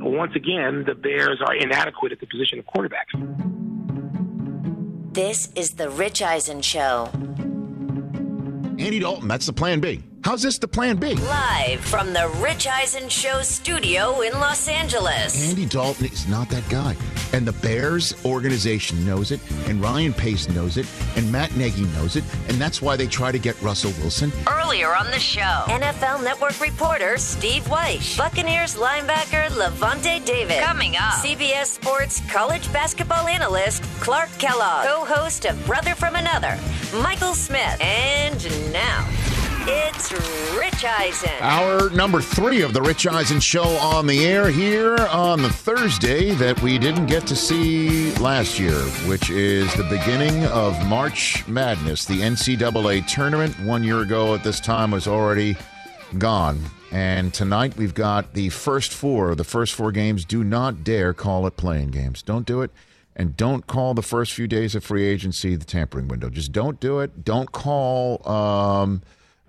Once again, the Bears are inadequate at the position of quarterback. This is the Rich Eisen Show. Andy Dalton, that's the plan B. How's this the plan B? Live from the Rich Eisen Show studio in Los Angeles. Andy Dalton is not that guy. And the Bears organization knows it, and Ryan Pace knows it, and Matt Nagy knows it, and that's why they try to get Russell Wilson. Earlier on the show, NFL Network reporter Steve Wyche, Buccaneers linebacker Lavonte David. Coming up, CBS Sports college basketball analyst Clark Kellogg, co-host of Brother from Another, Michael Smith, and now. It's Rich Eisen. Hour number three of the Rich Eisen Show on the air here on the Thursday that we didn't get to see last year, which is the beginning of March Madness. The NCAA tournament one year ago at this time was already gone. And tonight we've got the first four. The first four games, do not dare call it play-in games. Don't do it. And don't call the first few days of free agency the tampering window. Just don't do it. Don't call. Um,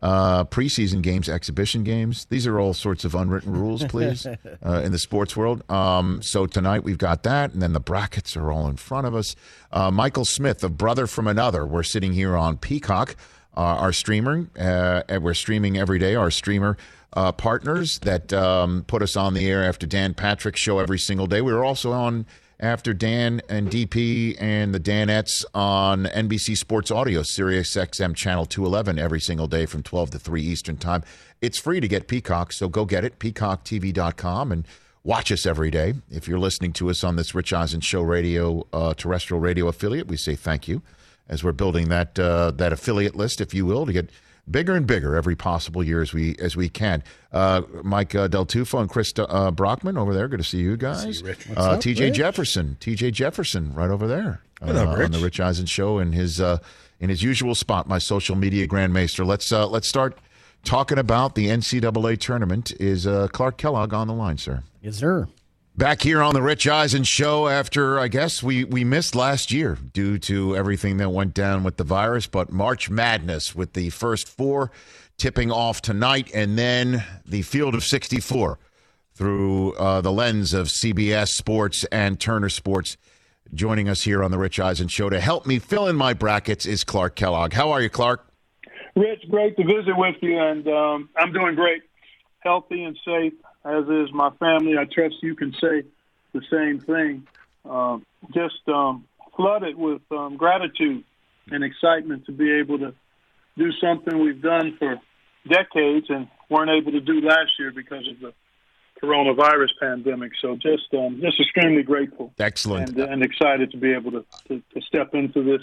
uh, preseason games, exhibition games. These are all sorts of unwritten rules, please, uh, in the sports world. Um, so tonight we've got that, and then the brackets are all in front of us. Uh, Michael Smith, a brother from another. We're sitting here on Peacock, uh, our streamer. Uh, and we're streaming every day. Our streamer. Uh, partners that um, put us on the air after Dan Patrick's show every single day. We were also on after Dan and DP and the Danettes on NBC Sports Audio, Sirius XM Channel 211 every single day from 12 to 3 Eastern Time. It's free to get Peacock, so go get it, peacocktv.com, and watch us every day. If you're listening to us on this Rich Eisen Show radio, uh, terrestrial radio affiliate, we say thank you as we're building that, uh, that affiliate list, if you will, to get – bigger and bigger every possible year as we as we can. Uh, Mike uh, Del Tufo and Chris uh, Brockman over there. Good to see you guys. See you, uh, TJ Jefferson, TJ Jefferson, right over there up, uh, on the Rich Eisen show in his uh, in his usual spot, my social media grandmaster. Let's let's start talking about the NCAA tournament. Is Clark Kellogg on the line, sir? Yes, sir. Back here on the Rich Eisen show after, I guess, we, we missed last year due to everything that went down with the virus, but March Madness with the first four tipping off tonight and then the field of 64 through uh, the lens of CBS Sports and Turner Sports. Joining us here on the Rich Eisen show to help me fill in my brackets is Clark Kellogg. How are you, Clark? Rich, great to visit with you, and um, I'm doing great, healthy and safe as is my family. I trust you can say the same thing. Uh, just um, flooded with um, gratitude and excitement to be able to do something we've done for decades and weren't able to do last year because of the coronavirus pandemic. So just um, just extremely grateful. Excellent. And, and excited to be able to, to, to step into this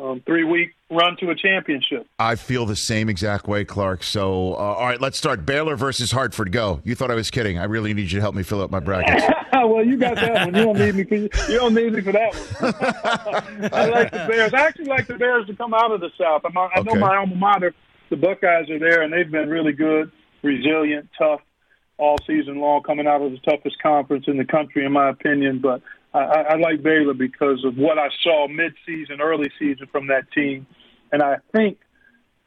um, three week run to a championship. I feel the same exact way, Clark. So, uh, all right, let's start. Baylor versus Hartford. Go. You thought I was kidding. I really need you to help me fill up my brackets. well, you got that one. You don't need me. For, you don't need me for that one. I like the Bears. I actually like the Bears to come out of the South. I'm, I know Okay. my alma mater, the Buckeyes, are there, and they've been really good, resilient, tough all season long, coming out of the toughest conference in the country, in my opinion. But I, I like Baylor because of what I saw mid-season, early season from that team, and I think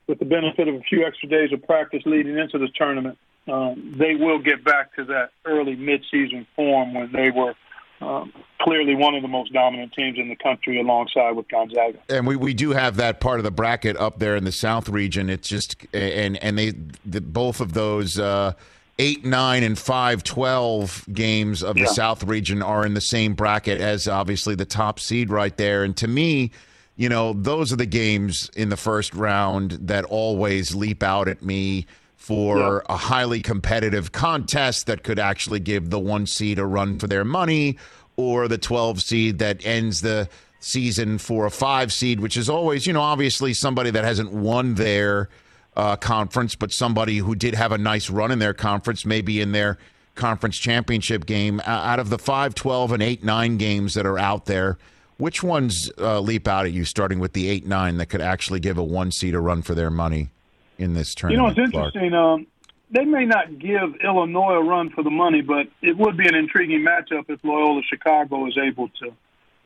with the benefit of a few extra days of practice leading into the tournament, um, they will get back to that early mid-season form when they were um, clearly one of the most dominant teams in the country, alongside with Gonzaga. and we, we do have that part of the bracket up there in the South region. It's just and and they the, both of those uh, eight, nine, and five, twelve games of the Yeah. South region are in the same bracket as obviously the top seed right there. And to me, you know, those are the games in the first round that always leap out at me for a highly competitive contest that could actually give the one seed a run for their money or the 12 seed that ends the season for a five seed, which is always, you know, obviously somebody that hasn't won there uh, conference, but somebody who did have a nice run in their conference, maybe in their conference championship game. Out of the 5, 12, and 8, 9 games that are out there, which ones uh, leap out at you, starting with the 8, 9, that could actually give a one seed a run for their money in this tournament? You know, it's interesting. Um, they may not give Illinois a run for the money, but it would be an intriguing matchup if Loyola Chicago is able to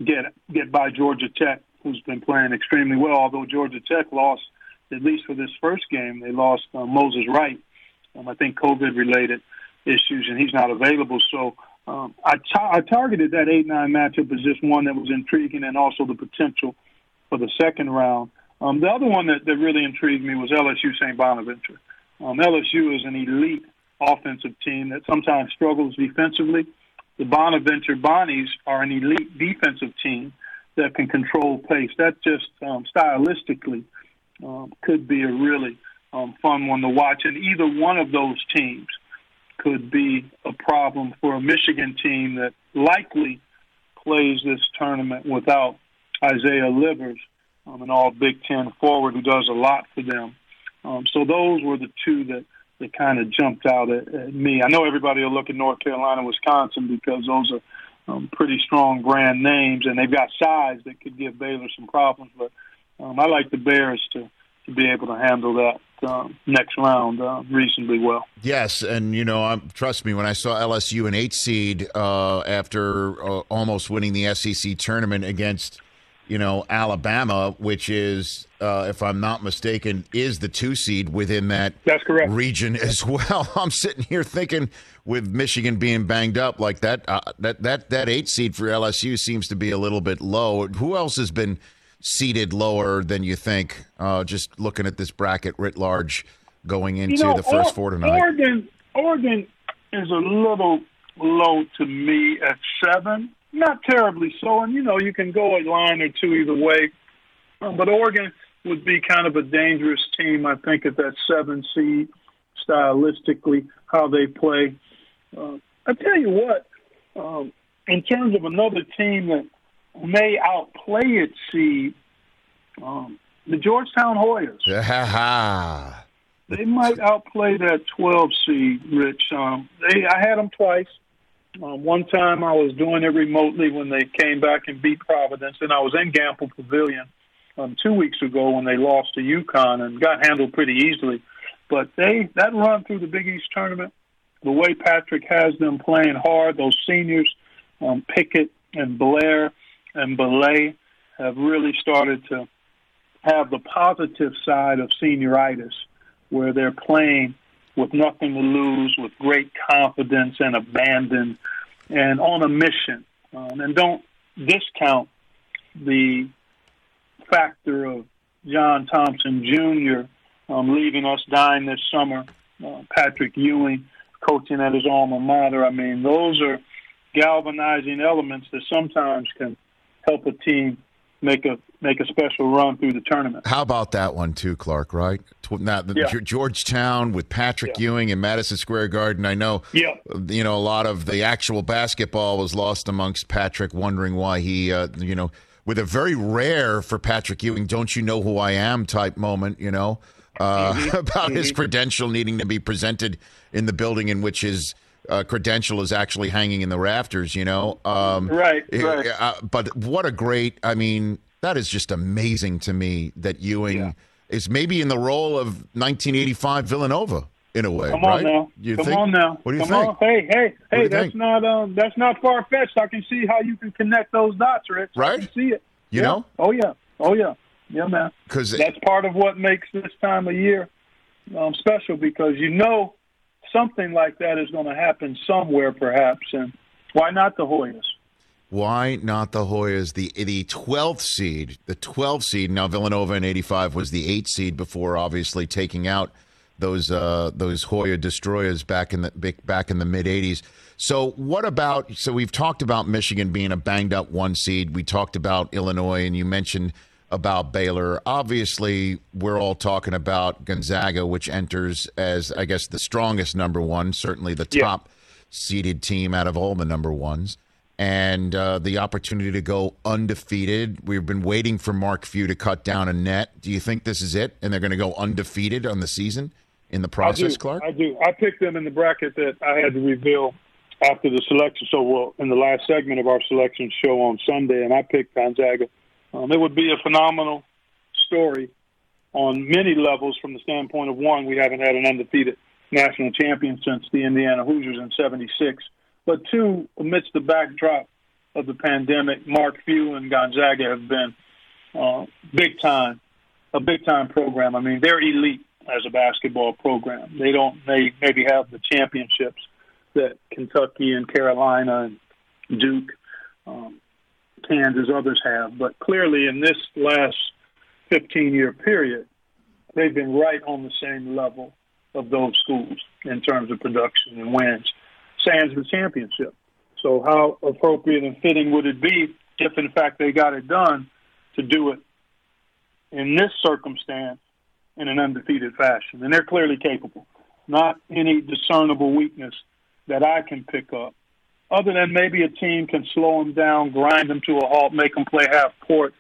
get get by Georgia Tech, who's been playing extremely well. Although Georgia Tech lost, at least for this first game, they lost uh, Moses Wright. Um, I think COVID related issues, and he's not available. So um, I, ta- I targeted that eight nine matchup as just one that was intriguing, and also the potential for the second round. Um, the other one that, that really intrigued me was LSU St. Bonaventure. Um, LSU is an elite offensive team that sometimes struggles defensively. The Bonaventure Bonnies are an elite defensive team that can control pace. That just um, stylistically um, could be a really um, fun one to watch. And either one of those teams could be a problem for a Michigan team that likely plays this tournament without Isaiah Livers, um, an all Big Ten forward who does a lot for them. Um, so those were the two that, that kind of jumped out at, at me. I know everybody will look at North Carolina, Wisconsin because those are um, pretty strong brand names, and they've got size that could give Baylor some problems. But um, I like the Bears to to be able to handle that uh, next round uh, reasonably well. Yes, and you know, um, trust me, when I saw LSU an eight seed uh, after uh, almost winning the SEC tournament against you know, Alabama, which is, uh, if I'm not mistaken, is the two seed within that That's correct. region as well. I'm sitting here thinking, with Michigan being banged up like that, uh, that that that eight seed for LSU seems to be a little bit low. Who else has been seated lower than you think? Uh, just looking at this bracket writ large, going into you know, the first or- four tonight. Oregon, Oregon is a little low to me at seven not terribly so. And you know, you can go a line or two either way. Um, but Oregon would be kind of a dangerous team, I think, at that seven seed stylistically, how they play. Uh, I tell you what, um, in terms of another team that may outplay its seed, um, the Georgetown Hoyas. They might outplay that 12 seed, Rich. Um, they, I had them twice. Um, one time I was doing it remotely when they came back and beat Providence, and I was in Gampel Pavilion um, two weeks ago when they lost to UConn and got handled pretty easily. But they that run through the Big East tournament, the way Patrick has them playing hard, those seniors, um, Pickett and Blair and Belay have really started to have the positive side of senioritis, where they're playing with nothing to lose, with great confidence and abandon, and on a mission. Um, and don't discount the factor of John Thompson Jr. Um, leaving us dying this summer, uh, Patrick Ewing coaching at his alma mater. I mean, those are galvanizing elements that sometimes can help a team make a make a special run through the tournament. How about that one too, Clark? Right? Now, the, Yeah. Georgetown with Patrick Yeah. Ewing and Madison Square Garden. I know. Yeah. You know, a lot of the actual basketball was lost amongst Patrick, wondering why he, uh, you know, with a very rare for Patrick Ewing, "Don't you know who I am?" type moment. You know, uh, Mm-hmm. about his credential needing to be presented in the building in which his. Uh, credential is actually hanging in the rafters, you know. Um, Right, uh, right. uh, but what a great! I mean, that is just amazing to me that Ewing Yeah. is maybe in the role of 1985 Villanova in a way, Come right? on now. You Come think? on now. What do you Come think? on. Hey, hey, hey, that's think? not um that's not far fetched. I can see how you can connect those dots, Rich. Right? I can see it. You Yeah. know? Oh yeah. Oh yeah. Yeah, man. Because That's part of what makes this time of year um, special because you know something like that is going to happen somewhere, perhaps. And why not the Hoyas? why not the Hoyas? The the 12th seed, the 12th seed. Now Villanova in '85 was the 8th seed before, obviously taking out those uh, those Hoya destroyers back in the back in the mid '80s. So what about? So we've talked about Michigan being a banged up one seed. We talked about Illinois, and you mentioned about Baylor. Obviously, we're all talking about Gonzaga, which enters as I guess the strongest number one, certainly the Yeah. top seeded team out of all the number ones. and uh, the opportunity to go undefeated. We've been waiting for Mark Few to cut down a net. Do you think this is it, and they're going to go undefeated on the season in the process, I Clark? I do. I picked them in the bracket that I had to reveal after the selection. So, well, in the last segment of our selection show on Sunday, and I picked Gonzaga. Um, it would be a phenomenal story on many levels from the standpoint of one, we haven't had an undefeated national champion since the Indiana Hoosiers in 76. But two, amidst the backdrop of the pandemic, Mark Few and Gonzaga have been uh, big time, a big time program. I mean, they're elite as a basketball program. They don't they maybe have the championships that Kentucky and Carolina and Duke, um, Kansas, others have. But clearly, in this last 15 year period, they've been right on the same level of those schools in terms of production and wins, sans the championship. So, how appropriate and fitting would it be if, in fact, they got it done to do it in this circumstance in an undefeated fashion? And they're clearly capable. Not any discernible weakness that I can pick up, other than maybe a team can slow them down, grind them to a halt, make them play half court.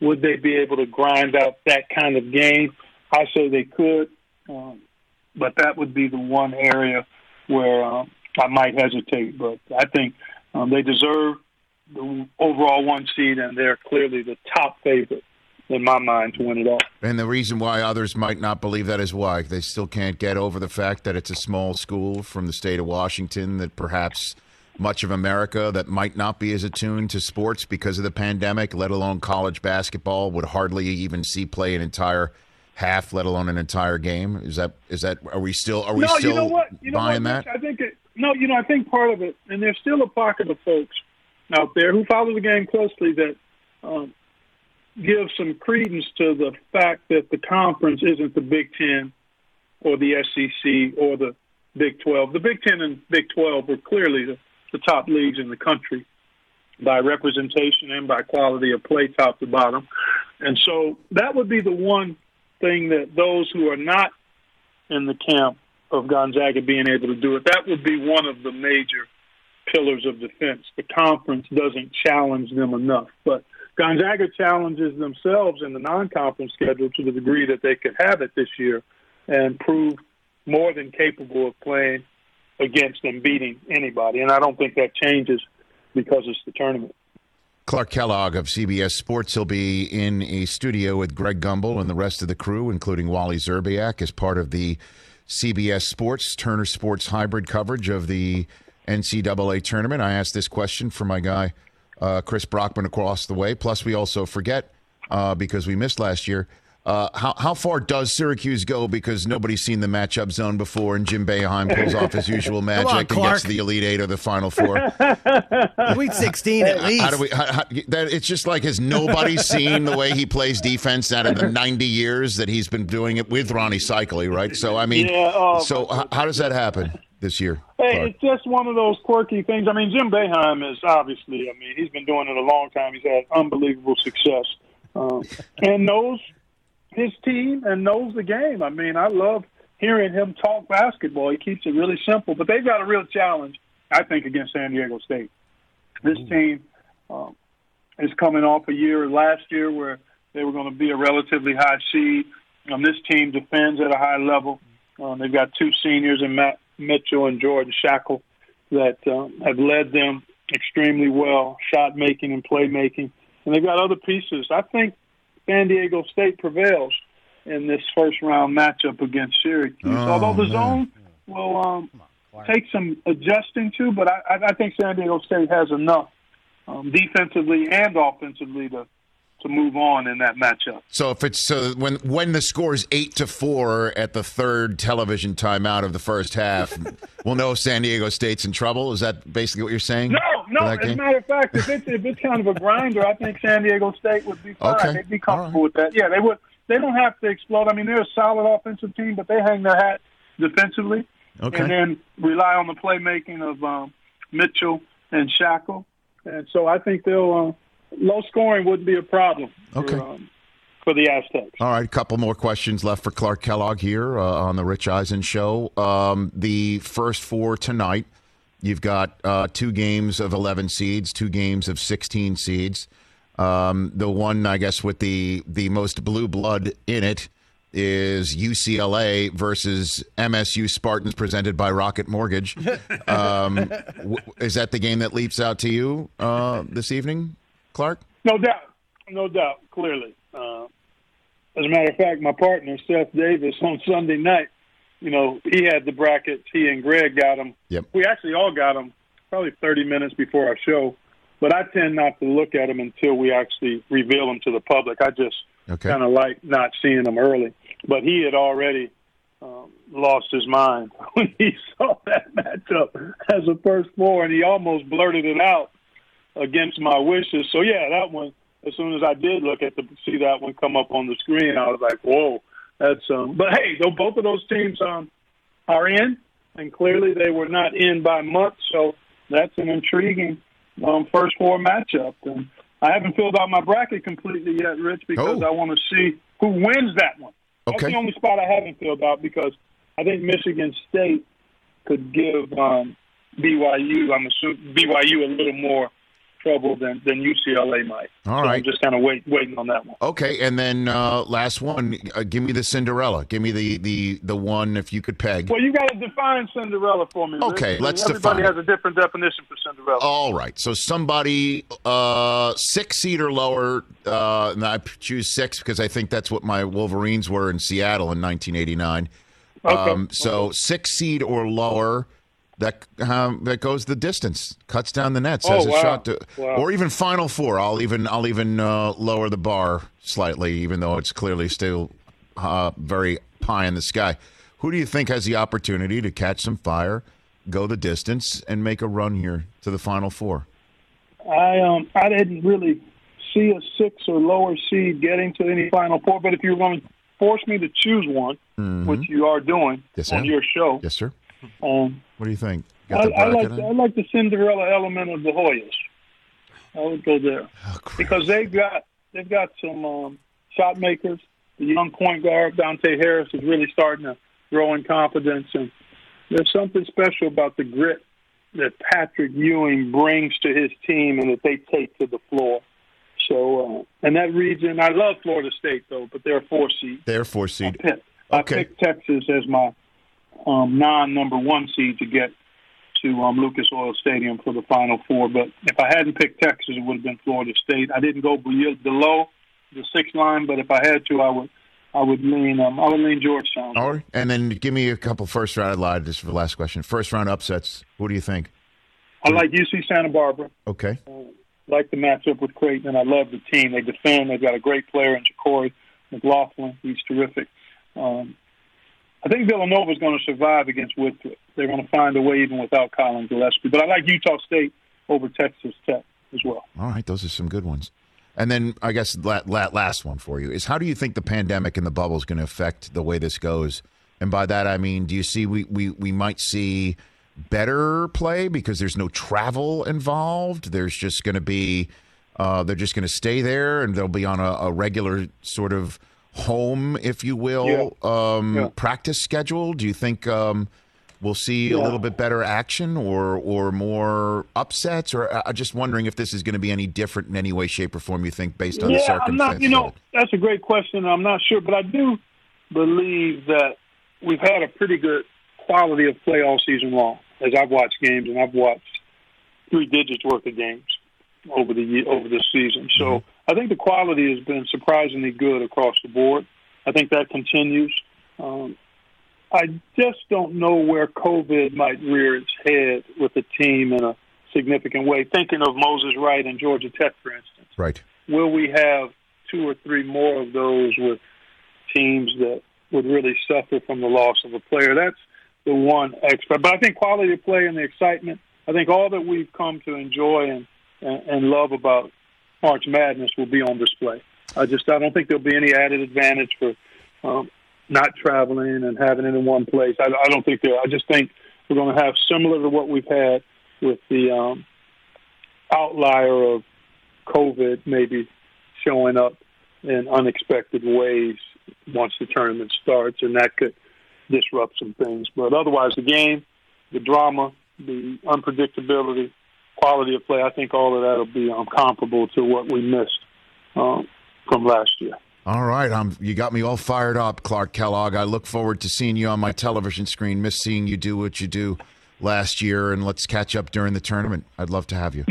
Would they be able to grind out that kind of game? I say they could, um, but that would be the one area where um, I might hesitate. But I think um, they deserve the overall one seed, and they're clearly the top favorite in my mind to win it all. And the reason why others might not believe that is why they still can't get over the fact that it's a small school from the state of Washington that perhaps much of America that might not be as attuned to sports because of the pandemic, let alone college basketball, would hardly even see play an entire half, let alone an entire game. Is that is that are we still are we no, still you know what? You know buying what, that? I think it, no, you know, I think part of it, and there's still a pocket of folks out there who follow the game closely that um, give some credence to the fact that the conference isn't the Big Ten or the SEC or the Big 12. The Big Ten and Big 12 were clearly the, the top leagues in the country by representation and by quality of play, top to bottom. And so that would be the one thing that those who are not in the camp of Gonzaga being able to do it, that would be one of the major pillars of defense. The conference doesn't challenge them enough. But Gonzaga challenges themselves in the non conference schedule to the degree that they could have it this year and prove more than capable of playing against and beating anybody. And I don't think that changes because it's the tournament. Clark Kellogg of CBS Sports. He'll be in a studio with Greg Gumbel and the rest of the crew, including Wally Szczerbiak, as part of the CBS Sports, Turner Sports hybrid coverage of the NCAA tournament. I asked this question for my guy, uh, Chris Brockman, across the way. Plus, we also forget, uh, because we missed last year, uh, how, how far does Syracuse go? Because nobody's seen the matchup zone before, and Jim Boeheim pulls off his usual magic on, and gets the Elite Eight or the Final Four. Sweet 16 at least. How do we? How, how, that it's just like has nobody seen the way he plays defense out of the ninety years that he's been doing it with Rony Seikaly, right? So I mean, Yeah, oh, so h- how does that happen this year? Hey, Clark? it's just one of those quirky things. I mean, Jim Boeheim is obviously, I mean, he's been doing it a long time. He's had unbelievable success um, and knows his team and knows the game. I mean, I love hearing him talk basketball. He keeps it really simple, but they've got a real challenge, I think, against San Diego State. This team um, is coming off a year last year where they were going to be a relatively high seed. Um, this team defends at a high level. Um, they've got two seniors in Matt Mitchell and Jordan Schakel that um, have led them extremely well, shot making and playmaking. And they've got other pieces. I think San Diego State prevails in this first round matchup against Syracuse. Oh, Although the man. zone will um, take some adjusting to, but I, I I think San Diego State has enough um, defensively and offensively to to move on in that matchup. So if it's so when when the score is eight to four at the third television timeout of the first half, we'll know San Diego State's in trouble. Is that basically what you're saying? No, no. As a matter of fact, if it's if it's kind of a grinder, I think San Diego State would be fine. Okay. They'd be comfortable with that. Yeah, they would. They don't have to explode. I mean, they're a solid offensive team, but they hang their hat defensively, Okay. and then rely on the playmaking of um, Mitchell and Schakel. And so I think they'll uh, low scoring wouldn't be a problem. Okay. For, um, for the Aztecs. All right, a couple more questions left for Clark Kellogg here uh, on the Rich Eisen show. Um, the first four tonight, You've got uh, two games of 11 seeds, two games of 16 seeds. Um, the one, I guess, with the the most blue blood in it is UCLA versus MSU Spartans, presented by Rocket Mortgage. Um, w- is that the game that leaps out to you uh, this evening, Clark? No doubt, no doubt, clearly. Uh, as a matter of fact, my partner Seth Davis on Sunday night, you know, he had the brackets. He and Greg got them. Yep. We actually all got them probably 30 minutes before our show, but I tend not to look at them until we actually reveal them to the public. I just Okay. kind of like not seeing them early. But he had already um, lost his mind when he saw that matchup as a first four, and he almost blurted it out against my wishes. So yeah, that one. As soon as I did look at the see that one come up on the screen, I was like, "Whoa, that's." Um, but hey, though both of those teams um, are in, and clearly they were not in by much. So that's an intriguing um, first four matchup. And I haven't filled out my bracket completely yet, Rich, because Oh. I want to see who wins that one. That's Okay. the only spot I haven't filled out because I think Michigan State could give um, BYU, I'm assuming BYU a little more trouble than, than UCLA might. All so right. I'm just kind of wait, waiting on that one. Okay, and then uh, last one. Uh, give me the Cinderella. Give me the the the one if you could peg. Well, you got to define Cinderella for me. Okay, let's define. Everybody has a different definition for Cinderella. All right. So somebody uh, six seed or lower, uh, and I choose six because I think that's what my Wolverines were in Seattle in 1989. Okay. Um, so six seed or lower, that um, that goes the distance, cuts down the nets, has Oh, a wow. shot to, Wow. or even Final Four. I'll even I'll even uh, lower the bar slightly, even though it's clearly still uh, very high in the sky. Who do you think has the opportunity to catch some fire, go the distance, and make a run here to the Final Four? I um I didn't really see a six or lower seed getting to any Final Four, but if you're going to force me to choose one, which you are doing Mm-hmm. Yes, on your show, Yes, sir. um, What do you think? I, I like bracket I like the Cinderella element of the Hoyas. I would go there Oh, because they've got they've got some um, shot makers. The young point guard Dante Harris is really starting to grow in confidence, and there's something special about the grit that Patrick Ewing brings to his team and that they take to the floor. So, uh, and that region, I love Florida State though, but they're a four seed. They're four I seed. I Okay. picked Texas as my um, non-number one seed to get to um, Lucas Oil Stadium for the Final Four. But if I hadn't picked Texas, it would have been Florida State. I didn't go below the six line, but if I had to, I would. I would lean. Um, I would lean Georgetown. All right. And then give me a couple first round. I lied. This for the last question. First round upsets. What do you think? I like UC Santa Barbara. Okay. like the matchup with Creighton, and I love the team. They defend. They've got a great player in JaQuori McLaughlin. He's terrific. Um, I think Villanova is going to survive against Winthrop. They're going to find a way even without Collin Gillespie. But I like Utah State over Texas Tech as well. All right. Those are some good ones. And then I guess that la- last one for you is how do you think the pandemic and the bubble is going to affect the way this goes? And by that I mean, do you see we we, we might see better play because there's no travel involved? There's just going to be uh, they're just going to stay there and they'll be on a, a regular sort of home, if you will, um, Yeah. practice schedule. Do you think um, we'll see a little bit better action or or more upsets? Or I'm just wondering if this is going to be any different in any way, shape, or form. You think based on the yeah, I'm circumstances? not. You know, that's a great question. I'm not sure, but I do believe that we've had a pretty good quality of play all season long. As I've watched games, and I've watched three digits worth of games over the over the season. So I think the quality has been surprisingly good across the board. I think that continues. Um, I just don't know where COVID might rear its head with the team in a significant way. Thinking of Moses Wright and Georgia Tech, for instance right. will we have two or three more of those with teams that would really suffer from the loss of a player? That's the one expert. But I think quality of play and the excitement, I think all that we've come to enjoy and, and, love about March Madness will be on display. I just I don't think there'll be any added advantage for um, not traveling and having it in one place. I, I don't think there. I just think we're going to have similar to what we've had with the um, outlier of COVID maybe showing up in unexpected ways once the tournament starts, and that could disrupt some things. But otherwise, the game, the drama, the unpredictability, quality of play. I think all of that will be um, comparable to what we missed um, from last year. All right, um, you got me all fired up, Clark Kellogg. I look forward to seeing you on my television screen. Miss seeing you do what you do last year, and let's catch up during the tournament. I'd love to have you.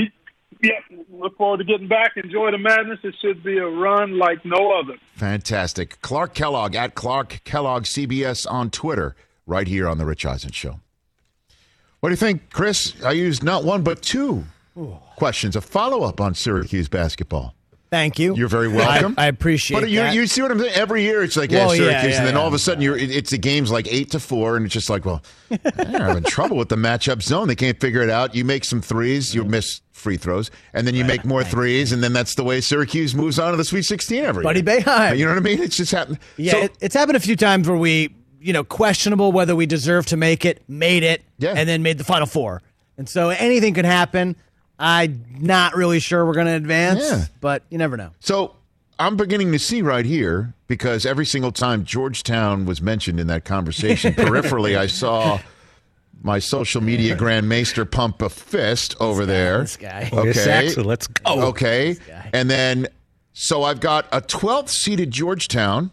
Yeah, look forward to getting back. Enjoy the madness. It should be a run like no other. Fantastic. Clark Kellogg at Clark Kellogg CBS on Twitter, right here on the Rich Eisen Show. What do you think, Chris? I used not one but two questions, a follow up on Syracuse basketball. Thank you. You're very welcome. I, I appreciate But you, that. you see what I'm saying? Every year it's like, yeah, Well, yeah, Syracuse, yeah, and then all of a sudden you're, it- it's the game's like eight to four, and it's just like, well, they're having trouble with the matchup zone. They can't figure it out. You make some threes, you miss free throws, and then you make more threes, and then that's the way Syracuse moves on to the Sweet 16 every Buddy year. Boeheim. You know what I mean? It's just happened. Yeah, So- it, it's happened a few times where we, you know, questionable whether we deserve to make it, made it, Yeah. and then made the final four. And so anything could happen. I'm not really sure we're going to advance, Yeah. but you never know. So I'm beginning to see right here because every single time Georgetown was mentioned in that conversation, peripherally, I saw my social media grandmaster pump a fist over there. This guy. Oh, Okay. Saxon, let's go. Okay. And then, so I've got a 12th seeded Georgetown.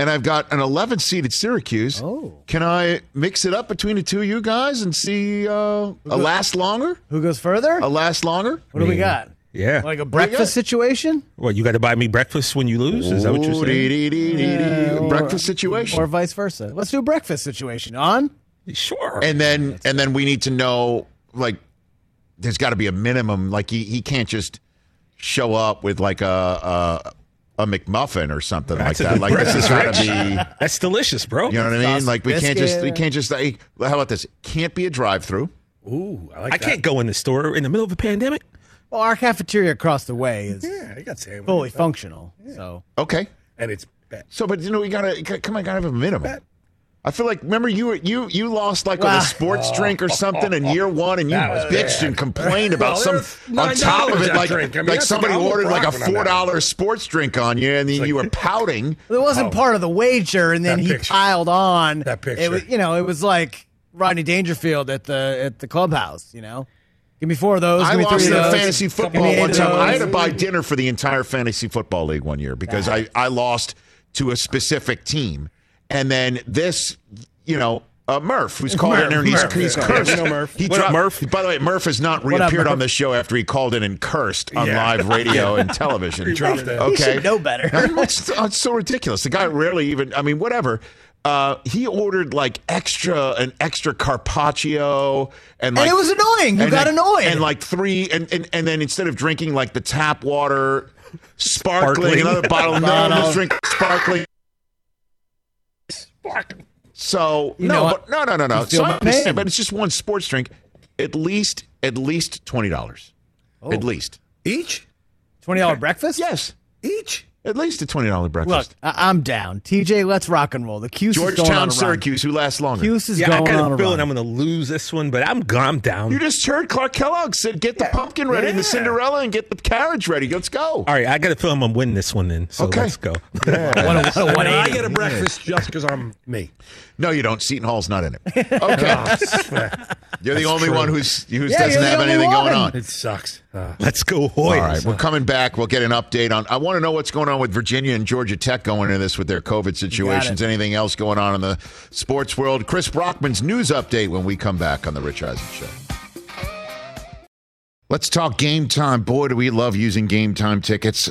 And I've got an 11th seeded Syracuse. Oh. Can I mix it up between the two of you guys and see uh, a last longer? Who goes further? A last longer? what do we got? Yeah. Like a breakfast situation? What, you got to buy me breakfast when you lose? Is that what you're saying? dee, dee, dee, dee, dee. or- Breakfast situation. Or vice versa. Let's do a breakfast situation. On? Sure. and then and then we need to know like there's got to be a minimum like he, he can't just show up with like a a, a McMuffin or something That's like that. Like this is got to be That's delicious, bro. you know what I mean? Sausage Like we can't just we can't just like, how about this? Can't be a drive-through. Ooh, I like I that. can't go in the store in the middle of a pandemic. Well, our cafeteria across the way is Yeah, I got sandwich. fully functional. So Okay. And it's bad. So but you know we got to come on got to have a minimum. I feel like remember you you you lost like on a sports drink or something in year one and you bitched bad. and complained about Well, some on top of it like. I mean, like somebody ordered like a four dollar sports drink on you and then you were pouting. it wasn't oh. part of the wager, and then That he picture. piled on. That It picture. was, you know, it was like Rodney Dangerfield at the at the clubhouse. You know, give me four of those. I give me lost three in those. fantasy football one of time. I had to buy dinner for the entire fantasy football league one year because I, I lost to a specific team. And then this, you know, uh, Murph, who's called in there and he's, Murph, he's yeah. cursed. Yeah, we Murph. He dropped- Murph? By the way, Murph has not up, reappeared on Murph? this show after he called in and cursed on Yeah. live radio and television. He dropped it. He Okay. should know better. I mean, it's, it's so ridiculous. The guy rarely even. I mean, whatever. Uh, he ordered like extra an extra carpaccio and like it was annoying. You got like- annoyed. and like three and, and and then instead of drinking like the tap water sparkling, Sparkling. another bottle no Bottle. just drink sparkling so You no but, no no no no So I my understand, pain. but it's just one sports drink at least at least twenty dollars Oh. at least Each? Twenty dollar breakfast. Yes. Each? At least a twenty dollar breakfast I- I'm down. TJ, let's rock and roll. The Cuse is going on a Georgetown run. Syracuse who lasts longer Cuse is Yeah, I going got on a a feeling run. I'm going to lose this one, but I'm, I'm down. you just heard Clark Kellogg said get the pumpkin ready and the Cinderella and get the carriage ready let's go All right, I got a feeling I'm going to win this one then. So Okay. let's go. What a, what a And 180. I get a breakfast just because I'm me. No you don't Seton Hall's not in it okay you're the only one who's who Yeah, doesn't have only anything going on It sucks. Uh, Let's go, All Hoyas. right, we're coming back. We'll get an update on. I want to know what's going on with Virginia and Georgia Tech going into this with their COVID situations. Anything else going on in the sports world? Chris Brockman's news update when we come back on the Rich Eisen Show. Let's talk game time. Boy, do we love using game time tickets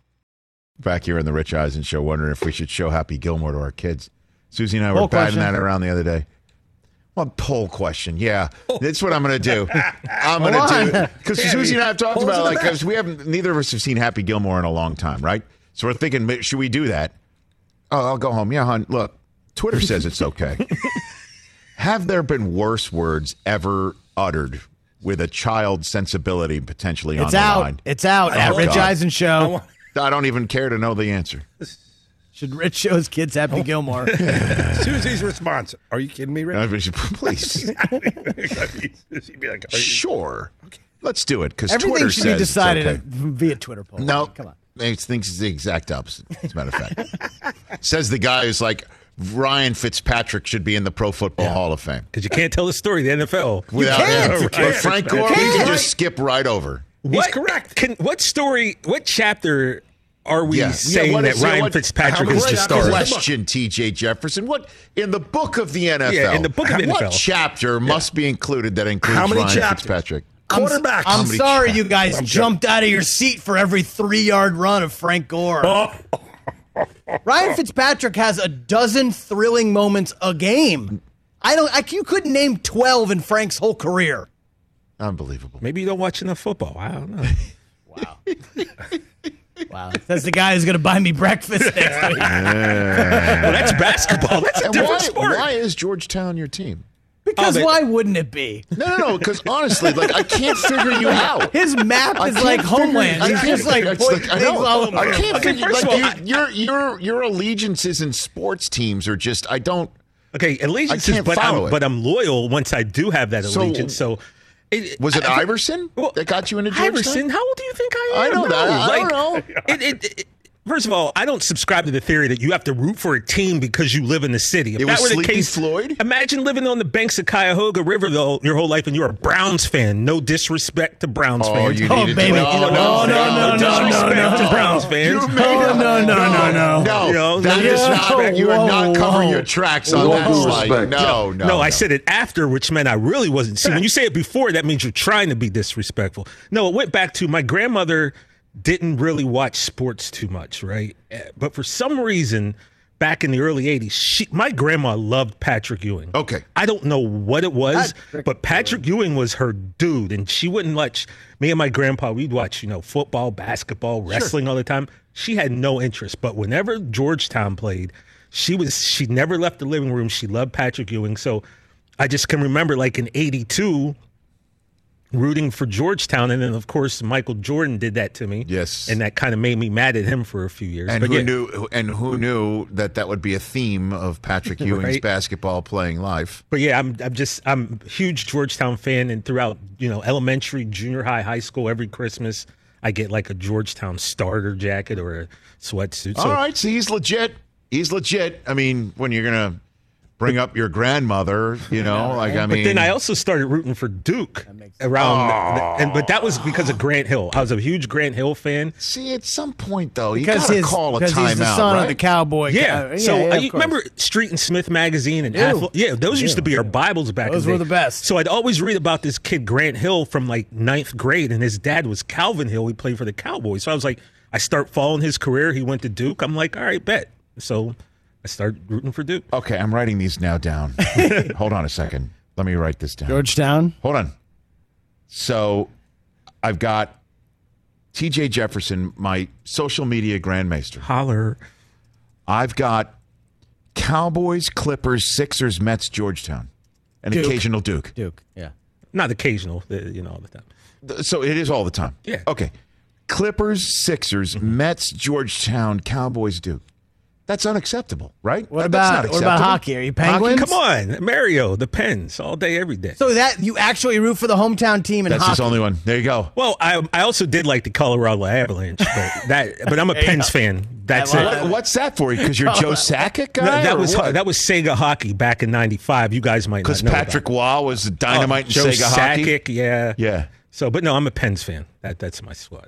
Back here in the Rich Eisen show, wondering if we should show Happy Gilmore to our kids. Susie and I were Poll batting that around the other day. Well, poll question. Yeah, that's what I'm going to do. I'm going to do it because Susie and I have talked about it, like because we haven't. Neither of us have seen Happy Gilmore in a long time, right? So we're thinking, should we do that? Oh, I'll go home. Yeah, hon. Look, Twitter says it's okay. have there been worse words ever uttered with a child's sensibility potentially on It's the out. line? It's out at Oh, Rich God. Eisen Show. I don't even care to know the answer. Should Rich show his kids Oh. Happy Gilmore? Susie's response. Are you kidding me, Rick? Uh, Please, She'd be like, are you- sure. Let's do it because Everything Twitter should says be it's decided okay. via Twitter poll. No, come on. He thinks it's the exact opposite. As a matter of fact, says the guy who's like Ryan Fitzpatrick should be in the Pro Football Hall of Fame. Because you can't tell the story. The NFL. Without can't. him, You Frank Gore, we can just skip right over. What, correct. Can, what story? What chapter are we Yeah. saying Yeah, what that is- yeah, Ryan what- Fitzpatrick how is great the star? is. Question, T.J. Jefferson. What in the book of the NFL? Yeah, in the book of the NFL. what NFL. chapter must be included that includes How many Ryan chapters? Fitzpatrick? Quarterback. I'm many sorry cha- you guys I'm jumped out of your seat for every three yard run of Frank Gore. Oh, Ryan Fitzpatrick has a dozen thrilling moments a game. I don't. I, you couldn't name twelve in Frank's whole career. Unbelievable. Maybe you don't watch enough football. I don't know. Wow, Wow. that's the guy who's going to buy me breakfast next week. well, that's basketball. That's a And different why, sport. why is Georgetown your team? Because Oh, why wouldn't it be? No, no, no. Because honestly, like I can't figure you out. His map I is like figure- Homeland. I He's just like figure- it's I things know. all over. I can't Okay, figure. first Like of all, you, your your your allegiances in sports teams are just. I don't. Okay, allegiances, I can't but I'm, it. but I'm loyal once I do have that So- allegiance. So, it, Was it I- Iverson Well, that got you into Georgetown? Iverson, how old do you think I am? I know that. No, I don't know. It, it, it, first of all, I don't subscribe to the theory that you have to root for a team because you live in the city. If It that was were the case, Floyd? Imagine living on the banks of Cuyahoga River though your whole life, and you're a Browns fan. No disrespect to Browns Oh, fans. you Oh, needed baby. to. No, No, no, no, no, disrespect no, to no. Browns fans. You made Oh, it. no, no, no, no. No, You know, that no is not. disrespect. You are not Whoa, covering whoa. your tracks on No that slide. disrespect. No, no, No, I said it after, which meant I really wasn't. See, when you say it before, that means you're trying to be disrespectful. No, it went back to my grandmother didn't really watch sports too much, right? But for some reason, back in the early 80s, she, my grandma loved Patrick Ewing. Okay. I don't know what it was, Patrick but Patrick Ewing was her dude, and she wouldn't watch me and my grandpa. We'd watch, you know, football, basketball, wrestling all the time. She had no interest, but whenever Georgetown played, she was she never left the living room. She loved Patrick Ewing, so I just can remember like in '82 rooting for Georgetown, and then of course Michael Jordan did that to me. Yes. and that kind of made me mad at him for a few years. And But who yeah, knew? And who knew that that would be a theme of Patrick Ewing's Right. basketball playing life? But yeah, I'm I'm just I'm a huge Georgetown fan, and throughout you know elementary, junior high, high school, every Christmas I get like a Georgetown starter jacket or a sweatsuit. So All right, so he's legit. He's legit. I mean, when you're gonna bring up your grandmother. You know, like I mean, But then I also started rooting for Duke around, the- and but that was because of Grant Hill. I was a huge Grant Hill fan. see at some point though, you Because gotta his, call a because he's the son right? of the cowboy. Yeah. Uh, so yeah, uh, of remember Street and Smith magazine and Ew. Athlete? Yeah, those used to be our Bibles back. Those in the were day. the best. So I'd always read about this kid Grant Hill from like ninth grade, and his dad was Calvin Hill. He played for the Cowboys. So I was like, I start following his career. He went to Duke. I'm like, all right, bet. So I started rooting for Duke. Okay, I'm writing these now down. Hold on a second. Let me write this down. Georgetown. Hold on. So I've got TJ Jefferson, my social media grandmaster. Holler. I've got Cowboys, Clippers, Sixers, Mets, Georgetown, and Duke. occasional Duke. Duke. Yeah. Not occasional, uh, you know, all the time. So it is all the time. Yeah. Okay. Clippers, Sixers, Mets, Georgetown, Cowboys, Duke. That's unacceptable, right? What That's not about what about acceptable. hockey? Are you Penguins? Come on, Mario, the Pens, all day, every day. So that you actually root for the hometown team in That's hockey? his only one. There you go. Well, I I also did like the Colorado Avalanche, but that but I'm a Pens fan. That's it. What, what's that for you? Because you're Joe Sakic guy? That, that was what? that was Sega hockey back in '95. You guys might not Because Patrick about Waugh was it. dynamite Oh, in Joe Sega hockey. Sakic, yeah, Yeah. So, but no, I'm a Pens fan. That that's my squad.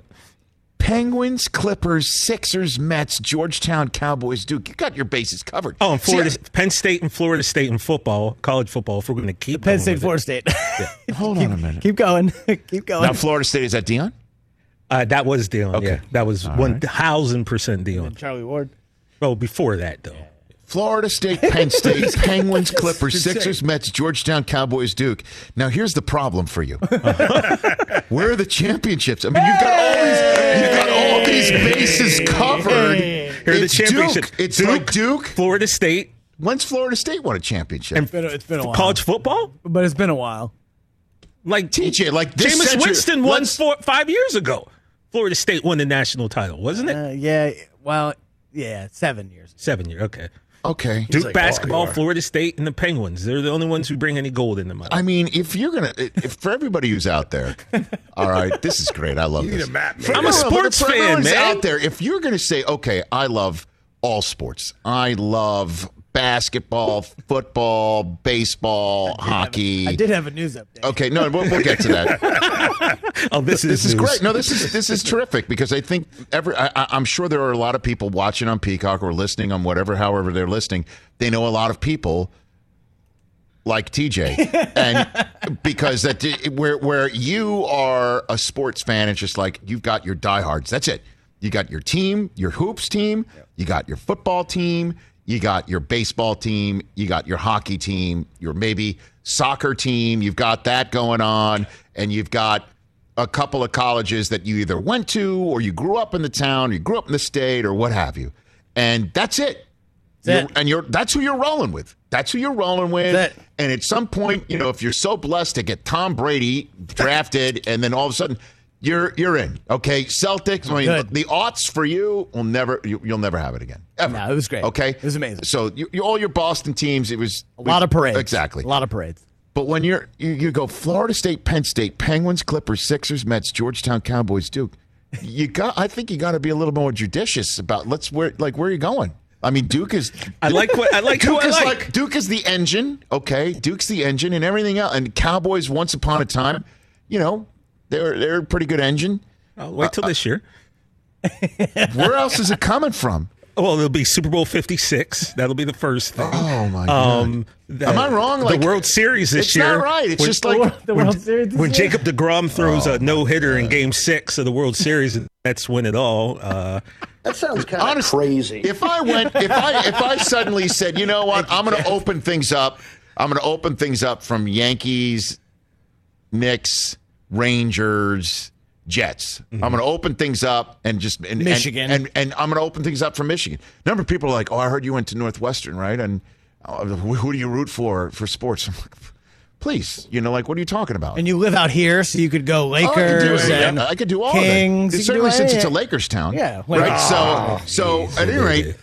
Penguins, Clippers, Sixers, Mets, Georgetown, Cowboys, Duke. You got your bases covered. Oh, and See, Florida, Penn State and Florida State in football, college football. If we're going to keep Penn State, with Florida it. State. hold on a minute. Keep going. Keep going. Now, Florida State is that Deion? Uh, that was Deion. Okay. Yeah, that was one thousand percent Deion. Charlie Ward. Well, before that though. Florida State, Penn State, Penguins, Clippers, Sixers, Mets, Georgetown, Cowboys, Duke. Now, here's the problem for you. Where are the championships? I mean, you've got all these, you've got all these bases covered. Here are the It's championships. Duke. It's like Duke. Florida State, When's Florida State won a championship? It's been a, it's been a while. college football. but it's been a while. Like TJ, like this Jameis century- Winston won let's- four, five years ago. Florida State won the national title, wasn't it? Uh, yeah. Well, yeah. Seven years. Seven year. Okay. Okay. Duke like, basketball, oh. Florida State, and the Penguins. They're the only ones who bring any gold in the money. I mean, if you're gonna, if for everybody who's out there, all right, this is great. I love You need this. a map, For man. I'm a everyone- sports for fan, man. Out there, if you're gonna say, okay, I love all sports. I love basketball, football, baseball, hockey. I did have a news update. Okay, no, we'll, we'll get to that. oh, this is This is news. great. No, this is this is terrific because I think every I, I- I'm sure there are a lot of people watching on Peacock or listening on whatever, however they're listening. They know a lot of people like TJ, and because that where where you are a sports fan, it's just like you've got your diehards. That's it. You got your team, your hoops team. You got your football team. You got your baseball team. You got your hockey team. Your maybe soccer team. You've got that going on, and you've got a couple of colleges that you either went to or you grew up in the town, you grew up in the state, or what have you, and that's it. That's You're- and you're that's who you're rolling with. That's who you're rolling with. And at some point, you know, if you're so blessed to get Tom Brady drafted, and then all of a sudden you're you're in. Okay, Celtics. I mean, Good. the aughts for you will never you, you'll never have it again. Ever. No, it was great. Okay, It was amazing. So you, you, all your Boston teams, it was A lot of parades. Exactly. A lot of parades. But when you're you, you go Florida State, Penn State, Penguins, Clippers, Sixers, Mets, Georgetown, Cowboys, Duke. You got. I think you got to be a little more judicious about. Let's where like where are you going? I mean, Duke is. I like what I like. Duke who I is like. like Duke is the engine. Okay, Duke's the engine and everything else. And Cowboys, once upon a time, you know, they're they're a pretty good engine. I'll wait till this year. Where else is it coming from? Well, it'll be Super Bowl Fifty Six. That'll be the first thing. Oh my god! Um, the- Am I wrong? Like, the World Series this it's year. not right. It's when- just like the when, Series. this when year? Jacob Degrom throws Oh, a no hitter in Game Six of the World Series, that's win it all. Uh, That sounds kind of Honest- crazy. If I went, if I if I suddenly said, you know what, I'm going to open things up. I'm going to open things up from Yankees, Knicks, Rangers, Jets. I'm going to open things up and just and, and- Michigan. and, and I'm going to open things up for Michigan. A number of people are like, oh, I heard you went to Northwestern, right? And uh, who who do you root for for sports? I'm like, please, you know, like what are you talking about? and you live out here, so you could go Oh, I could do Lakers it. and I could do all Kings. of You Certainly, do since any- it's a Lakers town. Yeah, right. Lakers. So, so at any rate,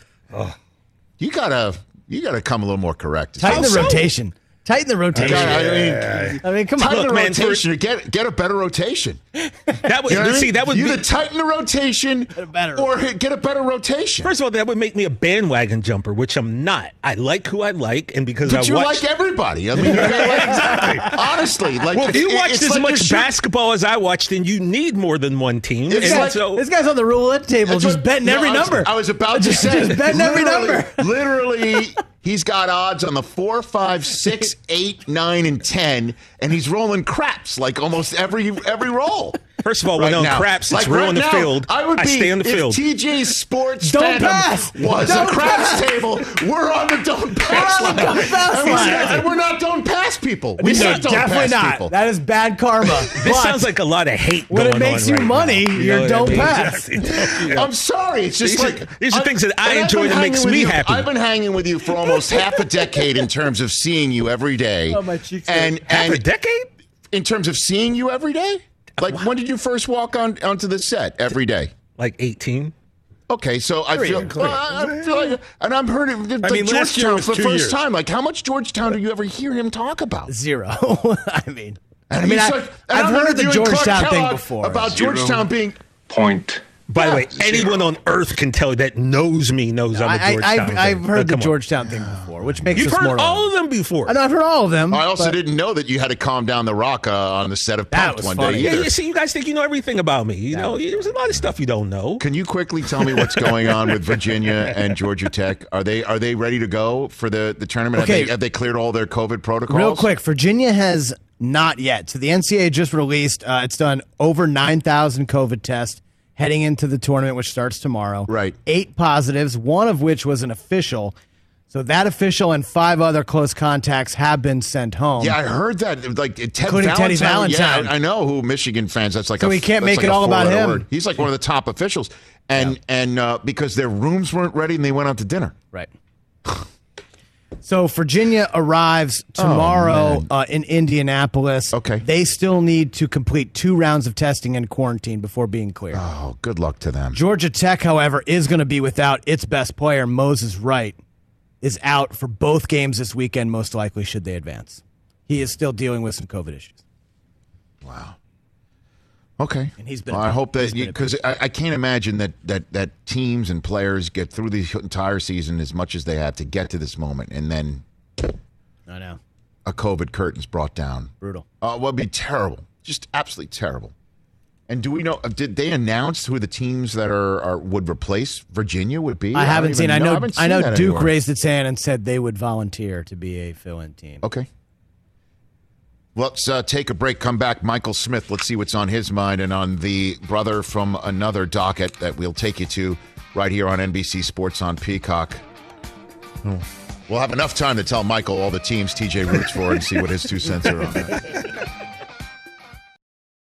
you gotta you gotta come a little more correct. Tighten the so? rotation. Tighten the rotation. I mean, I mean, come on. tighten the Look, man, for- rotation. get get a better rotation. That would You know see mean? that would you be either tighten the rotation better or get a better rotation. First of all, that would make me a bandwagon jumper, which I'm not. I like who I like, and because but I you watch. like everybody. I mean, exactly. Honestly, like well, if you it- watch as like much shoot- basketball as I watch, then you need more than one team. It's and like- so, This guy's on the roulette table, That's just what- betting no, every I was- number. I was about to say, just betting every number. literally, he's got odds on the four, five, six, eight, nine, and ten, and he's rolling craps like almost every every roll. First of all, Right when on now. craps, Like it's real right the now, field. I would be stay on the if field. TJ Sports Don't Phantom pass. was Don't a craps pass. table. We're on the don't pass on the line. don't pass and, we're, line. and we're not don't pass people. We No, don't definitely pass not. people. That is bad karma. this But sounds like a lot of hate when it makes on you right money, now. You you're know don't I mean? pass. Exactly. You know. I'm sorry. It's just These are- like these are things that I enjoy that makes me happy. I've been hanging with you for almost half a decade in terms of seeing you every day. Oh, my cheeks And. Half and a decade? in terms of seeing you every day. Like when did you first walk on onto the set every day? Like 18. Okay, so I feel, well, I I feel like, and I'm heard of like mean, Georgetown for the first years. time. Like, how much Georgetown do you ever hear him talk about? Zero. I mean, And I mean, I, like, I've I'm heard the interviewing Clark Georgetown thing before. about Georgetown being. Point. By the Yeah. way, anyone on earth can tell you that knows me knows I'm a I, I, Georgetown. I've, fan. I've heard the on. Georgetown thing before, which makes You've us more. heard all of them before. I know I've heard all of them. I also but didn't know that you had to calm down the rock uh, on the set of That Pumped one funny. day Yeah, either. you see, you guys think you know everything about me. You know, there's a lot of stuff you don't know. Can you quickly tell me what's going on with Virginia and Georgia Tech? Are they are they ready to go for the, the tournament? Okay. Have, they, have they cleared all their COVID protocols? Real quick, Virginia has not yet. So the NCAA just released. Uh, it's done over nine thousand COVID tests heading into the tournament, which starts tomorrow. Right. Eight positives, one of which was an official. So that official and five other close contacts have been sent home. Yeah, I heard that. Like Ted Including Valentine. Teddy Valentine. Yeah, I know who Michigan fans. That's like So a, we can't make like it all about him. word. He's like one of the top officials, and and uh, because their rooms weren't ready and they went out to dinner. Right. So Virginia arrives tomorrow uh, in Indianapolis. Okay. They still need to complete two rounds of testing and quarantine before being clear. Oh, good luck to them. Georgia Tech, however, is going to be without its best player, Moses Wright, is out for both games this weekend, most likely, should they advance. He is still dealing with some COVID issues. Wow. Okay. And he's been Well, I hope that because I, I can't imagine that that that teams and players get through the entire season as much as they have to get to this moment, and then I know. a COVID curtain's brought down. Brutal. Uh, well, be terrible, just absolutely terrible. And do we know? uh, Did they announce who the teams that are, are would replace Virginia would be? I haven't seen. I know. haven't I know. Duke anywhere. raised its hand and said they would volunteer to be a fill-in team. Okay. Let's uh, take a break. Come back. Michael Smith. Let's see what's on his mind and on the brother from another docket that we'll take you to right here on NBC Sports on Peacock. Hmm. We'll have enough time to tell Michael all the teams TJ roots for and see what his two cents are on that.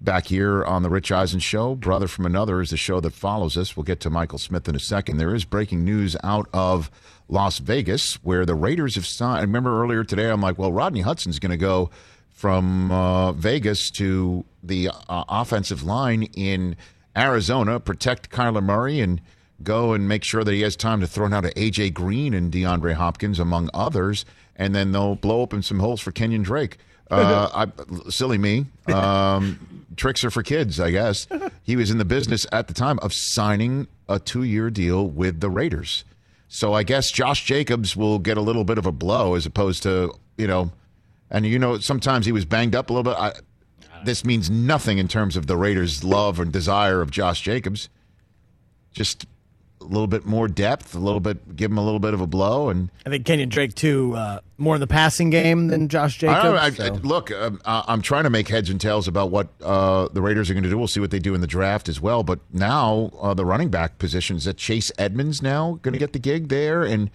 Back here on the Rich Eisen Show, Brother from Another is the show that follows us. We'll get to Michael Smith in a second. There is breaking news out of Las Vegas where the Raiders have signed. I remember earlier today, I'm like, well, Rodney Hudson's going to go from uh, Vegas to the uh, offensive line in Arizona, protect Kyler Murray, and go and make sure that he has time to throw out to A.J. Green and DeAndre Hopkins, among others. And then they'll blow open some holes for Kenyon Drake. Uh, I, silly me. Um, tricks are for kids, I guess. He was in the business at the time of signing a two-year deal with the Raiders. So I guess Josh Jacobs will get a little bit of a blow as opposed to you know, and you know sometimes he was banged up a little bit. I, this means nothing in terms of the Raiders' love and desire of Josh Jacobs. Just a little bit more depth, a little bit, give him a little bit of a blow, and I think Kenyon Drake too, uh, more in the passing game than Josh Jacobs. I don't I, so- I- look, um, I- I'm trying to make heads and tails about what uh, the Raiders are going to do. We'll see what they do in the draft as well. But now uh, the running back position is that Chase Edmonds now going to get the gig there, and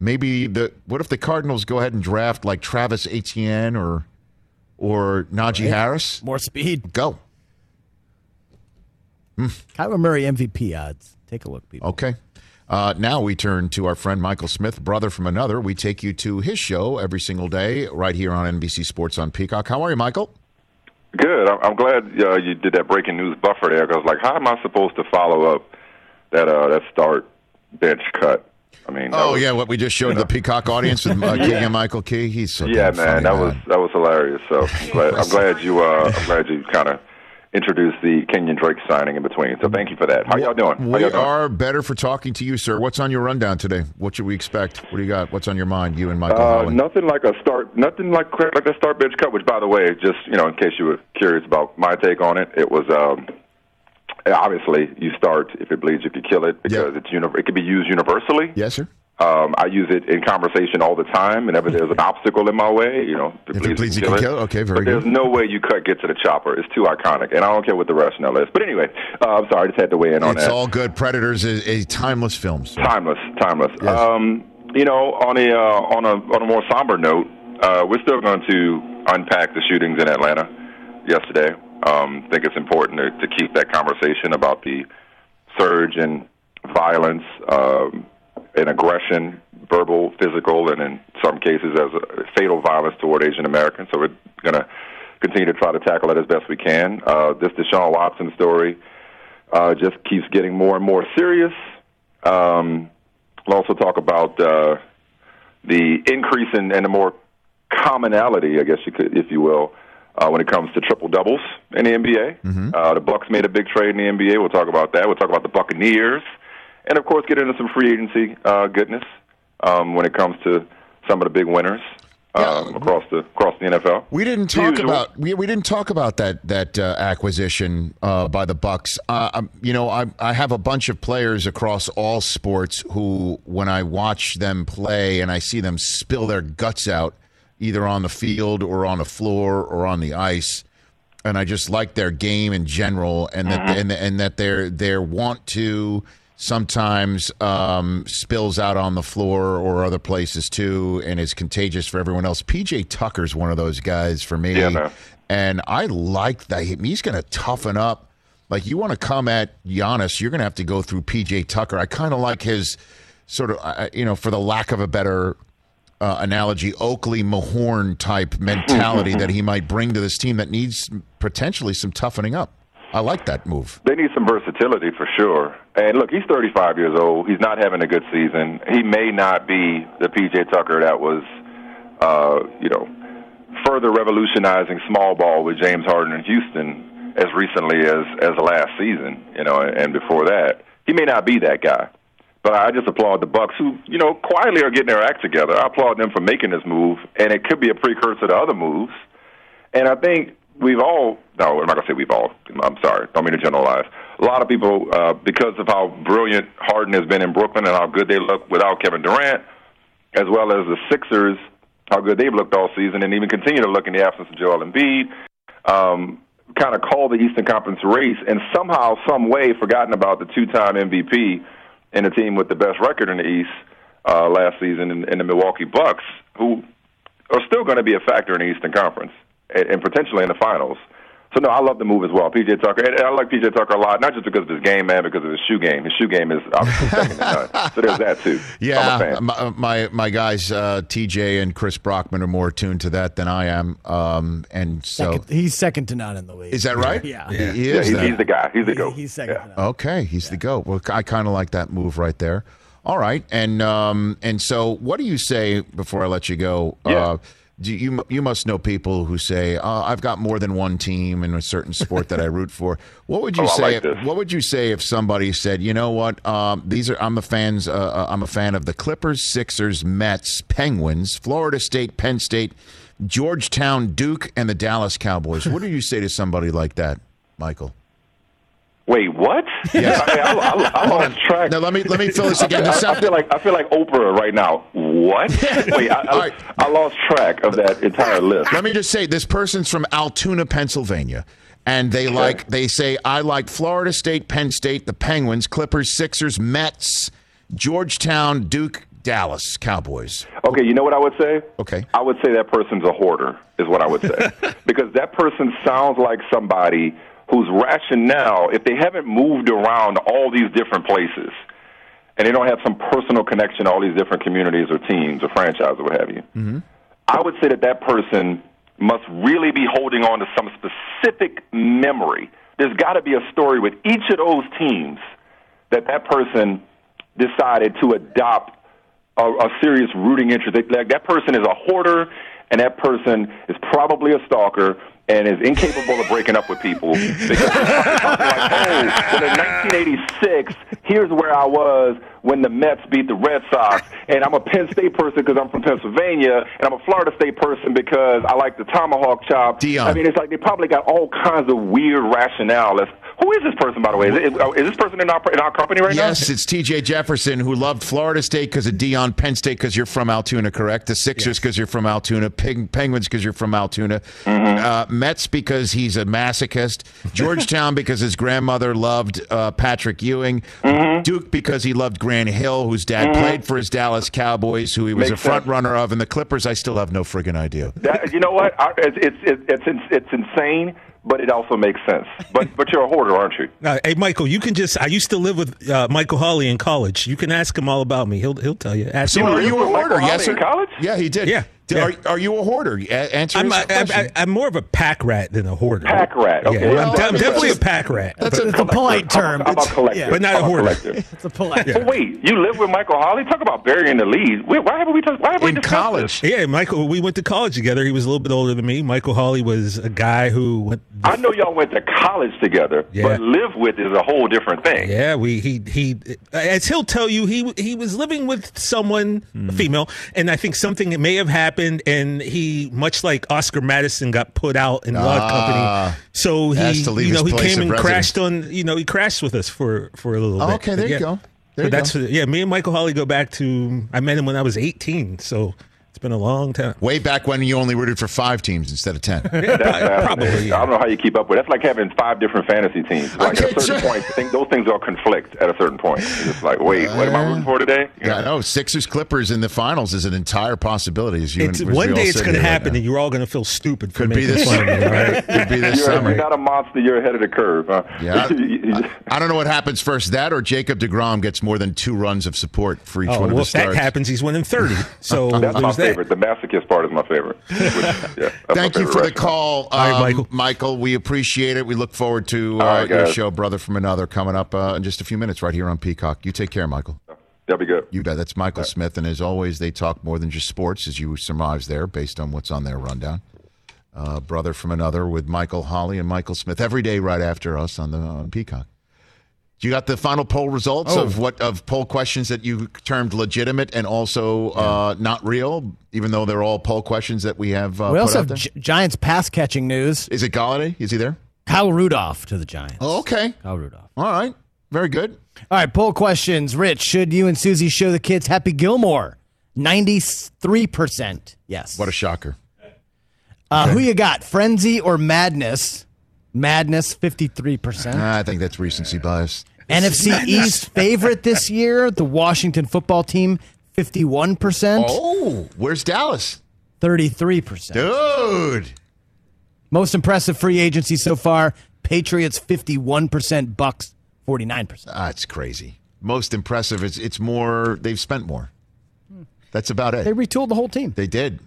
maybe the what if the Cardinals go ahead and draft like Travis Etienne or or Najee Harris? more speed. Go Kyler Murray MVP odds. Take a look, people. okay. Uh, now we turn to our friend Michael Smith, brother from another. We take you to his show every single day right here on NBC Sports on Peacock. How are you, Michael? Good. I'm I'm glad uh, you did that breaking news buffer there because, like, how am I supposed to follow up that uh, that start bench cut? I mean, Oh was- yeah, what we just showed the Peacock audience with uh, Keegan-Michael Key. He's so yeah, man, funny, that was that was hilarious. So I'm glad I'm glad you uh, I'm glad you kind of introduced the Kenyon Drake signing in between. So thank you for that. How y'all doing? How We y'all doing? are better for talking to you, sir. What's on your rundown today? What should we expect? What do you got? What's on your mind, you and Michael Uh, Holley? nothing like a start, nothing like like that start bench cut. Which, by the way, just you know, in case you were curious about my take on it, it was um, obviously you start if it bleeds, you could kill it because it's uni- it can be used universally. Yes, sir. Um, I use it in conversation all the time. And whenever there's an obstacle in my way, you know, If it bleeds, you can kill it. Okay, very but there's no way you cut get to the chopper. It's too iconic, and I don't care what the rationale is. But anyway, uh, I'm sorry, I just had to weigh in on It's that. It's all good. Predators is a timeless film. sir. Timeless, timeless. Yes. Um, you know, on a uh, on a on a more somber note, uh, we're still going to unpack the shootings in Atlanta yesterday. Um, I think it's important to, to keep that conversation about the surge in violence um, and aggression, verbal, physical, and in some cases as a fatal violence toward Asian Americans. So we're going to continue to try to tackle it as best we can. Uh, this Deshaun Watson story uh, just keeps getting more and more serious. Um, we'll also talk about uh, the increase in, and the more commonality, I guess you could, if you will, uh, when it comes to triple doubles in the NBA. Uh, the Bucks made a big trade in the NBA. We'll talk about that. We'll talk about the Buccaneers, and of course, get into some free agency uh, goodness um, when it comes to some of the big winners um, across the across the NFL. We didn't talk usual. about we, we didn't talk about that that uh, acquisition uh, by the Bucks. Uh, um, you know, I I have a bunch of players across all sports who, when I watch them play and I see them spill their guts out, either on the field or on the floor or on the ice, and I just like their game in general, and that and, and that their their want to sometimes um, spills out on the floor or other places too, and is contagious for everyone else. PJ Tucker's one of those guys for me, Yeah, man. and I like that he's going to toughen up. Like you want to come at Giannis, you're going to have to go through PJ Tucker. I kind of like his sort of, uh, you know, for the lack of a better uh, analogy, Oakley Mahorn type mentality that he might bring to this team that needs potentially some toughening up. I like that move. They need some versatility for sure. And look, he's 35 years old. He's not having a good season. He may not be the PJ Tucker that was, uh, you know, further revolutionizing small ball with James Harden in Houston as recently as as last season, you know, and before that. He may not be that guy. But I just applaud the Bucks, who you know quietly are getting their act together. I applaud them for making this move, and it could be a precursor to other moves. And I think we've all no, I'm not gonna say we've all. I'm sorry, don't mean to generalize. A lot of people, uh, because of how brilliant Harden has been in Brooklyn and how good they look without Kevin Durant, as well as the Sixers, how good they've looked all season, and even continue to look in the absence of Joel Embiid. Um, kind of call the Eastern Conference race, and somehow, some way, forgotten about the two-time MVP and the team with the best record in the East uh, last season, in, in the Milwaukee Bucks, who are still going to be a factor in the Eastern Conference and, and potentially in the finals. So no, I love the move as well. PJ Tucker, and I like PJ Tucker a lot, not just because of his game, man, because of his shoe game. His shoe game is obviously second to none. So there's that too. I'm a Yeah, fan. my, my my guys uh, TJ and Chris Brockman are more tuned to that than I am, um, and so Second, he's second to none in the league. is that right? Yeah. He- Yeah. he, Yeah, is. he's, he's the guy. He's the He- go. he's second Yeah. to none. Okay, he's the goat. Well, I kind of like that move right there. All right, and um, and so what do you say before I let you go? Yeah. Uh, do you you must know people who say uh, I've got more than one team in a certain sport that I root for. What would you Oh, say? like if, what would you say if somebody said, you know what? Um, these are I'm a fans. Uh, uh, I'm a fan of the Clippers, Sixers, Mets, Penguins, Florida State, Penn State, Georgetown, Duke, and the Dallas Cowboys. What do you say to somebody like that, Michael? Wait, what? Yes. I, I, I, I lost track. Now let me let me fill this again. I, Just I feel like I feel like Oprah right now. What? Wait, I, I, right. I lost track of that entire list. Let me just say this person's from Altoona, Pennsylvania. And they like they say I like Florida State, Penn State, the Penguins, Clippers, Sixers, Mets, Georgetown, Duke, Dallas, Cowboys. Okay, you know what I would say? Okay. I would say that person's a hoarder, is what I would say. because that person sounds like somebody whose rationale, if they haven't moved around all these different places, and they don't have some personal connection to all these different communities or teams or franchises or what have you, mm-hmm. I would say that that person must really be holding on to some specific memory. There's got to be a story with each of those teams that that person decided to adopt a, a serious rooting interest. Like that person is a hoarder, and that person is probably a stalker and is incapable of breaking up with people. Because like, oh, well, in 1986, here's where I was when the Mets beat the Red Sox, and I'm a Penn State person because I'm from Pennsylvania, and I'm a Florida State person because I like the tomahawk chop. Deion. I mean, it's like they probably got all kinds of weird rationale. As, who is this person, by the way? Is, it, is this person in our in our company right now? Yes, it's TJ Jefferson who loved Florida State because of Deion, Penn State because you're from Altoona, correct? The Sixers because you're from Altoona, Peng- Penguins because you're from Altoona, uh, Mets because he's a masochist, Georgetown because his grandmother loved uh, Patrick Ewing, Duke because he loved Grant Hill, whose dad played for his Dallas Cowboys, who he was Makes a front sense. runner of, and the Clippers. I still have no friggin' idea. That, you know what? I, it's, it's it's it's it's insane, but it also makes sense. But but you're a hoarder, aren't you? Uh, hey, Michael, you can just. I used to live with uh, Michael Holley in college. You can ask him all about me. He'll he'll tell you. Ask So him. are you a hoarder? Yes, Holley in college? Yeah, he did. Yeah, D- yeah. Are, are you a hoarder? Answer I'm, his I, question. I, I'm more of a pack rat than a hoarder. Pack rat. Okay. Yeah, Well, I'm, I'm definitely a pack rat. That's a It's a polite term. How about It's- collective? yeah. But not How a hoarder. collective? It's a polite. But wait, you live with Michael Holley? Talk about burying the lead. Wait, why haven't we? talked? why have we in discussed college. this? Yeah, Michael. We went to college together. He was a little bit older than me. Michael Holley was a guy who went. I know y'all went to college together, Yeah. but live with is a whole different thing. Yeah, we he he as he'll tell you he he was living with someone Hmm. a female and I think something may have happened and he much like Oscar Madison got put out in Log Ah. Company. So he to leave you know he came and crashed on you know he crashed with us for for a little Oh, bit. okay, there But you yeah. go. There you that's go. yeah, me and Michael Holley go back to I met him when I was 18, so it's been a long time. Way back when you only rooted for five teams instead of ten. That's fascinating. Probably, I don't know how you keep up with. it. That's like having five different fantasy teams. Like at a certain sure. point, think, those things all conflict at a certain point. It's just like, wait, what am I rooting for today? You Yeah, know? no, Sixers Clippers in the finals is an entire possibility. As you It's, and- as one day it's going to here right happen and you're all going to feel stupid for Could be making this. fun of me, all right? Could be this You're, summer. you're not a monster. You're ahead of the curve. Huh? Yeah. I, I don't know what happens first. That or Jacob DeGrom gets more than two runs of support for each Oh, one of well, the if that happens, he's winning 30. So that's there's that. Favorite. The masochist part is my favorite. Which, yeah, that's my Thank you favorite for the call, All right, um, Michael. Michael. We appreciate it. We look forward to uh, All right, your show, Brother from Another, coming up uh, in just a few minutes right here on Peacock. You take care, Michael. That'll be good. You bet. That's Michael Smith. And as always, they talk more than just sports, as you surmise there, based on what's on their rundown. Uh, brother from another with Michael Holley and Michael Smith every day right after us on the on Peacock. You got the final poll results Oh. of what of poll questions that you termed legitimate and also uh, not real, even though they're all poll questions that we have. Uh, we put also have? Gi- Giants pass catching news. Is it Golladay? Is he there? Kyle Rudolph to the Giants. Oh, okay. Kyle Rudolph. All right. Very good. All right, poll questions. Rich, should you and Susie show the kids Happy Gilmore? 93% yes. What a shocker. Uh, Who you got, Frenzy or Madness? Madness, 53%. I think that's recency bias. NFC East favorite this year, the Washington football team, 51%. Oh, where's Dallas? 33%. Dude. Most impressive free agency so far, Patriots 51%, Bucks 49%. That's crazy. Most impressive. It's it's more. They've spent more. That's about it. They retooled the whole team. They did.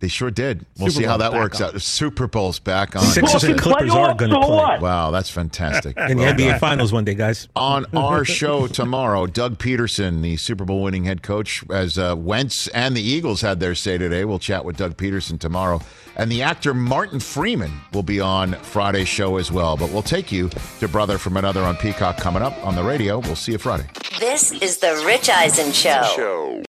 They sure did. We'll Super see how that works on. out. Super Bowl's back on. Sixers and Clippers are going to play Wow, that's fantastic. in the NBA done. Finals one day, guys. on our show tomorrow, Doug Pederson, the Super Bowl winning head coach, as uh, Wentz and the Eagles had their say today. We'll chat with Doug Pederson tomorrow. And the actor Martin Freeman will be on Friday's show as well. But we'll take you to Brother from Another on Peacock coming up on the radio. We'll see you Friday. This is the Rich Eisen Show.